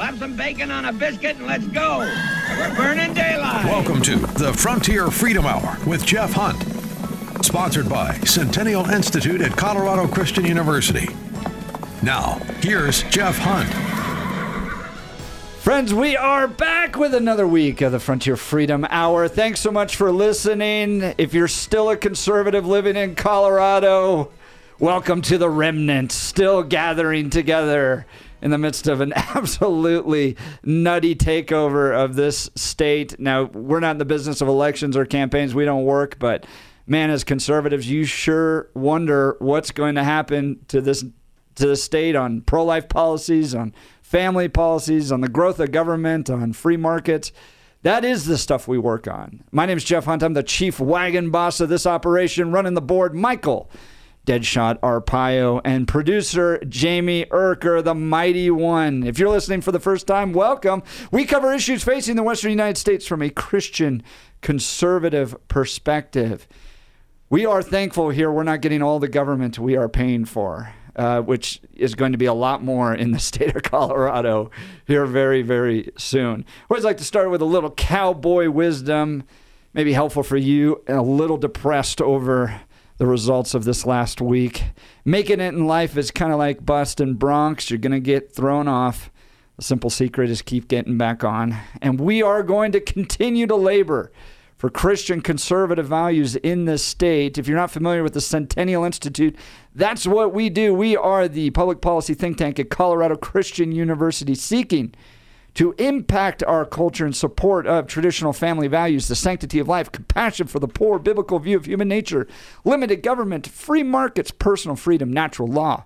Slap some bacon on a biscuit and let's go. We're burning daylight. Welcome to the Frontier Freedom Hour with Jeff Hunt. Sponsored by Centennial Institute at Colorado Christian University. Now, here's Jeff Hunt. Friends, we are back with another week of the Frontier Freedom Hour. Thanks so much for listening. If you're still a conservative living in Colorado, welcome to the remnant, still gathering together in the midst of an absolutely nutty takeover of this state. Now, we're not in the business of elections or campaigns, we don't work, but man, as conservatives, you sure wonder what's going to happen to this to the state on pro-life policies, on family policies, on the growth of government, on free markets. That is the stuff we work on. My name is Jeff Hunt. I'm the chief wagon boss of this operation, running the board. Michael Deadshot Arpaio and producer Jamie Erker, the mighty one. If you're listening for the first time, welcome. We cover issues facing the Western United States from a Christian conservative perspective. We are thankful here we're not getting all the government we are paying for uh, which is going to be a lot more in the state of Colorado here very, very soon. Always like to start with a little cowboy wisdom, maybe helpful for you, and a little depressed over the results of this last week. Making it in life is kind of like busting broncs. You're going to get thrown off. The simple secret is keep getting back on. And we are going to continue to labor for Christian conservative values in this state. If you're not familiar with the Centennial Institute, that's what we do. We are the public policy think tank at Colorado Christian University seeking to impact our culture in support of traditional family values, the sanctity of life, compassion for the poor, biblical view of human nature, limited government, free markets, personal freedom, natural law,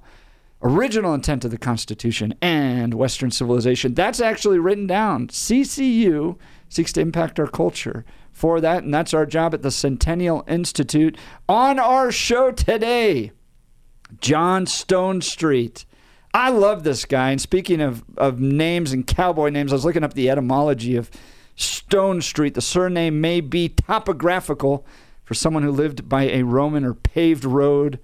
original intent of the Constitution, and Western civilization. That's actually written down. CCU seeks to impact our culture for that, and that's our job at the Centennial Institute. On our show today, John Stonestreet. I love this guy. And speaking of, of names and cowboy names, I was looking up the etymology of Stonestreet. The surname may be topographical for someone who lived by a Roman or paved road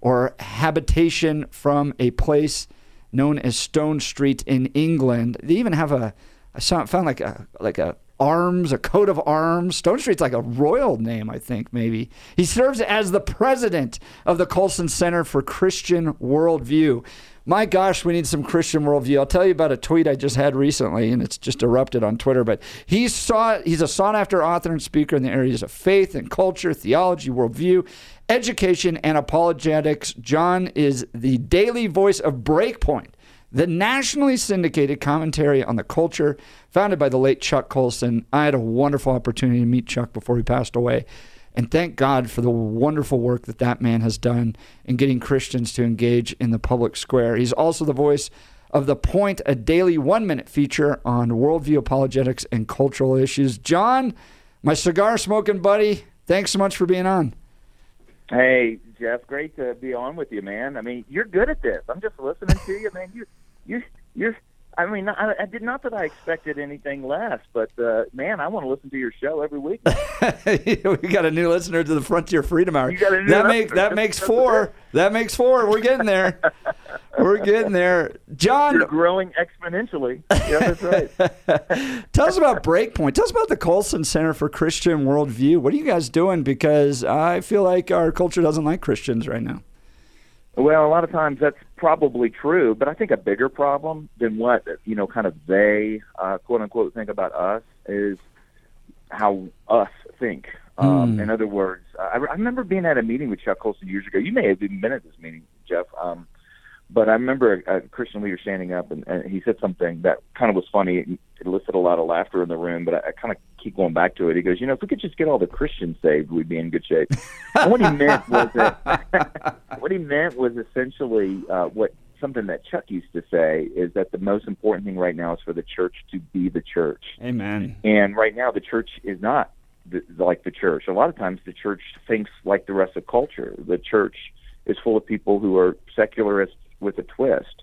or habitation from a place known as Stone Street in England. They even have a I saw found like a like a arms, a coat of arms. Stonestreet's like a royal name, I think, maybe. He serves as the president of the Colson Center for Christian Worldview. My gosh, we need some Christian worldview. I'll tell you about a tweet I just had recently, and it's just erupted on Twitter. But he he's a sought after author and speaker in the areas of faith and culture, theology, worldview, education, and apologetics. John is the daily voice of Breakpoint the nationally syndicated commentary on the culture founded by the late Chuck Colson. I had a wonderful opportunity to meet Chuck before he passed away. And thank God for the wonderful work that that man has done in getting Christians to engage in the public square. He's also the voice of The Point, a daily one minute feature on worldview apologetics and cultural issues. John, my cigar smoking buddy, thanks so much for being on. Hey, Jeff, great to be on with you, man. I mean, you're good at this. I'm just listening to you, man. You, you, you're. I mean, I, I did not that I expected anything less, but uh, man, I want to listen to your show every week. we got a new listener to the Frontier Freedom Hour. You got a new that makes that makes four. That makes four. We're getting there. We're getting there. John, you're growing exponentially. Yeah, that's right. Tell us about Breakpoint. Tell us about the Colson Center for Christian Worldview. What are you guys doing? Because I feel like our culture doesn't like Christians right now. Well, a lot of times that's probably true, but I think a bigger problem than what you know, kind of they uh, quote unquote think about us is how us think. Um, mm. In other words, I, I remember being at a meeting with Chuck Colson years ago. You may have even been at this meeting, Jeff. Um, but I remember a, a Christian leader standing up and, and he said something that kind of was funny. It elicited a lot of laughter in the room, but I, I kind of keep going back to it. He goes, "You know, if we could just get all the Christians saved, we'd be in good shape." and what he meant was that what he meant was essentially uh, what something that Chuck used to say is that the most important thing right now is for the church to be the church. Amen. And right now, the church is not the, like the church. A lot of times, the church thinks like the rest of culture. The church is full of people who are secularists with a twist.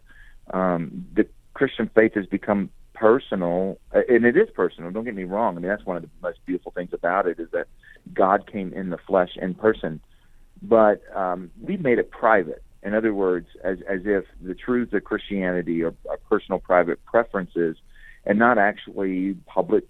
Um, the Christian faith has become personal, and it is personal. Don't get me wrong. I mean, that's one of the most beautiful things about it is that God came in the flesh in person. But um, we've made it private, In other words, as as if the truths of Christianity are, are personal, private preferences, and not actually public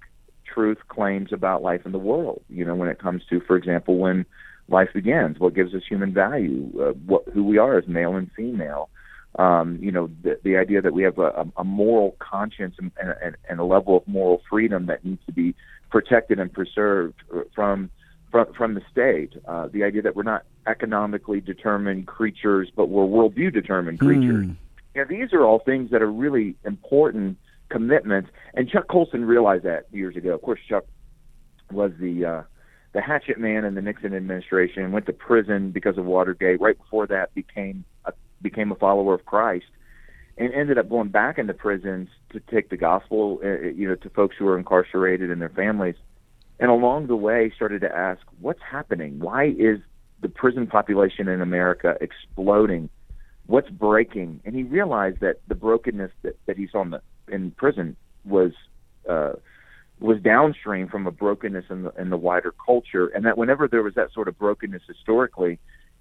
truth claims about life in the world. You know, when it comes to, for example, when life begins, what gives us human value, uh, what who we are as male and female. Um, you know, the, the idea that we have a, a moral conscience and, and, and a level of moral freedom that needs to be protected and preserved from from, from the state. Uh, the idea that we're not economically determined creatures, but we're worldview determined creatures. Mm. Yeah, these are all things that are really important commitments. And Chuck Colson realized that years ago. Of course, Chuck was the uh, the hatchet man in the Nixon administration. Went to prison because of Watergate. Right before that, became a, became a follower of Christ, and ended up going back into prisons to take the gospel, uh, you know, to folks who were incarcerated and their families. And along the way, started to ask, what's happening? Why is the prison population in America exploding? What's breaking? And he realized that the brokenness that, that he saw in, the, in prison was uh, was downstream from a brokenness in the in the wider culture, and that whenever there was that sort of brokenness historically,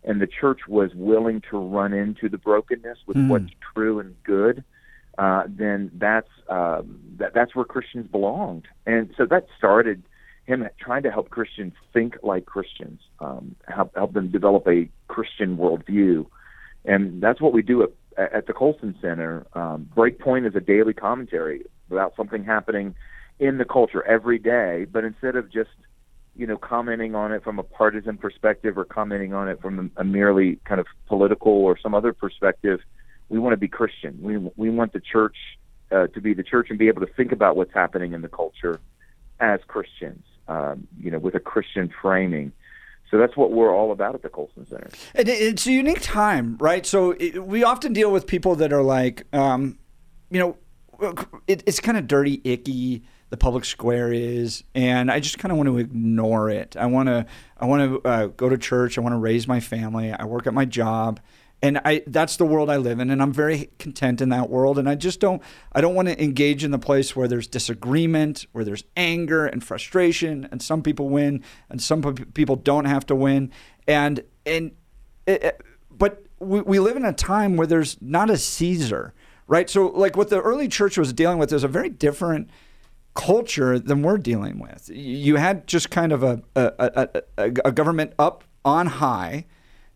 and the church was willing to run into the brokenness with Hmm. what's true and good, uh, then that's um, that that's where Christians belonged, and so that started him trying to help Christians think like Christians, um, help help them develop a Christian worldview, and that's what we do at at the Colson Center. Um, Breakpoint is a daily commentary about something happening in the culture every day, but instead of just you know commenting on it from a partisan perspective or commenting on it from a, merely kind of political or some other perspective, we want to be Christian. We we want the church uh, to be the church and be able to think about what's happening in the culture as Christians, um, you know, with a Christian framing. So that's what we're all about at the Colson Center. And it's a unique time, right? So it, we often deal with people that are like, um, you know, it, it's kind of dirty, icky. The public square is, and I just kind of want to ignore it. I want to, I want to uh, go to church. I want to raise my family. I work at my job, and I that's the world I live in, and I'm very content in that world. And I just don't, I don't want to engage in the place where there's disagreement, where there's anger and frustration, and some people win, and some people don't have to win, and and it, it- but we, we live in a time where there's not a Caesar, right? So, like what the early church was dealing with is a very different culture than we're dealing with. You had just kind of a a, a, a, government up on high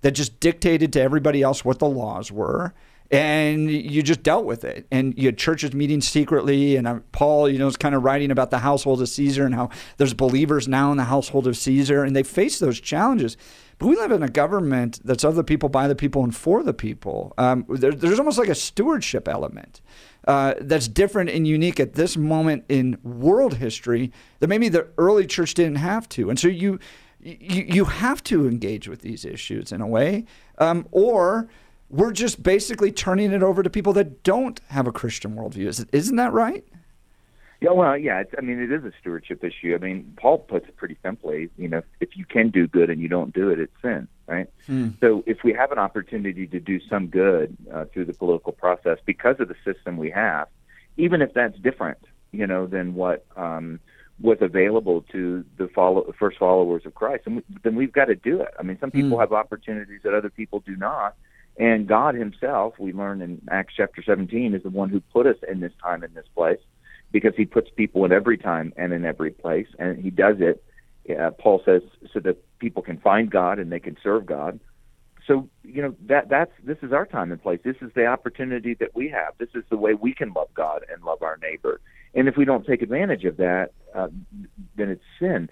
that just dictated to everybody else what the laws were. And you just dealt with it, and you had churches meeting secretly. And uh, Paul, you know, is kind of writing about the household of Caesar and how there's believers now in the household of Caesar, and they face those challenges. But we live in a government that's of the people, by the people, and for the people. Um, there, there's almost like a stewardship element uh, that's different and unique at this moment in world history that maybe the early church didn't have to. And so you you, you have to engage with these issues in a way, um, or we're just basically turning it over to people that don't have a Christian worldview. Is, isn't that right? Yeah, well, yeah. It's, I mean, it is a stewardship issue. I mean, Paul puts it pretty simply. You know, if you can do good and you don't do it, it's sin, right? So, if we have an opportunity to do some good uh, through the political process because of the system we have, even if that's different, you know, than what um, was available to the follow first followers of Christ, and we, then we've got to do it. I mean, some people have opportunities that other people do not. And God Himself, we learn in Acts chapter 17, is the one who put us in this time in this place because he puts people in every time and in every place, and he does it. Uh, Paul says so that people can find God and they can serve God. So you know that that's this is our time and place. This is the opportunity that we have. This is the way we can love God and love our neighbor. And if we don't take advantage of that, uh, then it's sin.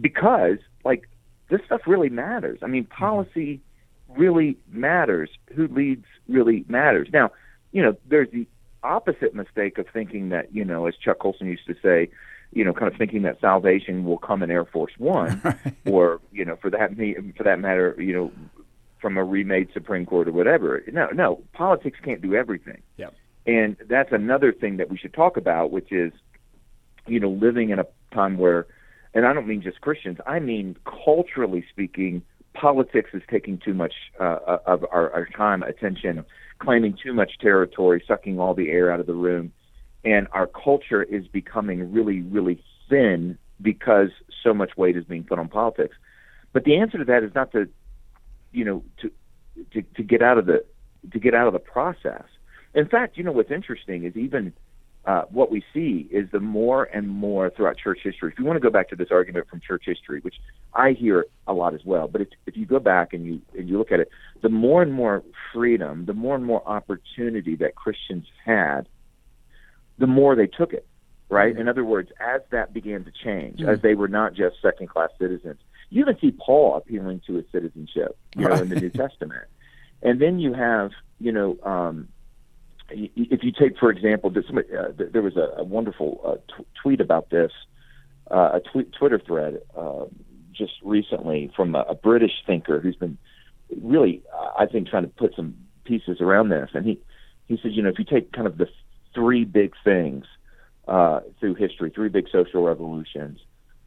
Because like this stuff really matters. I mean, policy really matters. Who leads really matters. Now, you know, there's the opposite mistake of thinking that, you know, as Chuck Colson used to say, you know, kind of thinking that salvation will come in Air Force One, or you know, for that for that matter, you know, from a remade Supreme Court or whatever. No, no, politics can't do everything. Yep. And that's another thing that we should talk about, which is, you know, living in a time where, and I don't mean just Christians, I mean culturally speaking, politics is taking too much uh, of our, our time, attention, claiming too much territory, sucking all the air out of the room, and our culture is becoming really, really thin because so much weight is being put on politics. But the answer to that is not to, you know, to to, to get out of the to get out of the process. In fact, you know what's interesting is even uh, what we see is the more and more throughout church history. If you want to go back to this argument from church history, which I hear a lot as well, but if, if you go back and you and you look at it, the more and more freedom, the more and more opportunity that Christians had, the more they took it. Right. Mm-hmm. In other words, as that began to change, mm-hmm. as they were not just second class citizens, you even see Paul appealing to his citizenship, you right. know, in the New Testament. And then you have, you know, um, if you take, for example, this, uh, there was a, a wonderful uh, t- tweet about this, uh, a Twitter thread uh, just recently from a, a British thinker who's been really, uh, I think, trying to put some pieces around this. And he, he says, you know, if you take kind of the three big things uh, through history, three big social revolutions,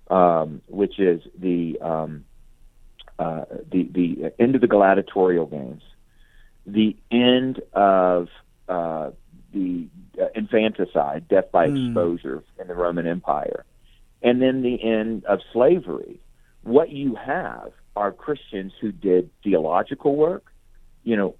um, which is the um, uh, the the end of the gladiatorial games, the end of uh, the uh, infanticide, death by mm. exposure in the Roman Empire, and then the end of slavery. What you have are Christians who did theological work, you know,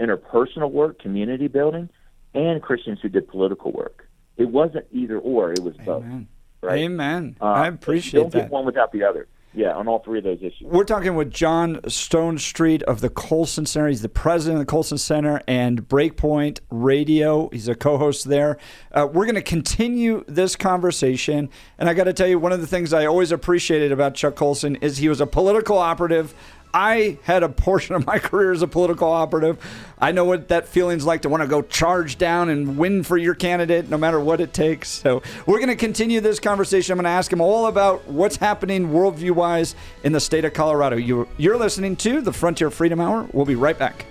interpersonal work, community building, and Christians who did political work. It wasn't either or; it was Amen. both. Right? Amen. Uh, I appreciate don't that. Don't get one without the other. Yeah, on all three of those issues. We're talking with John Stonestreet of the Colson Center. He's the president of the Colson Center and Breakpoint Radio. He's a co host there. Uh, we're going to continue this conversation. And I got to tell you, one of the things I always appreciated about Chuck Colson is he was a political operative I had a portion of my career as a political operative. I know what that feeling's like to want to go charge down and win for your candidate, no matter what it takes. So we're going to continue this conversation. I'm going to ask him all about what's happening worldview wise in the state of Colorado. You're listening to the Frontier Freedom Hour. We'll be right back.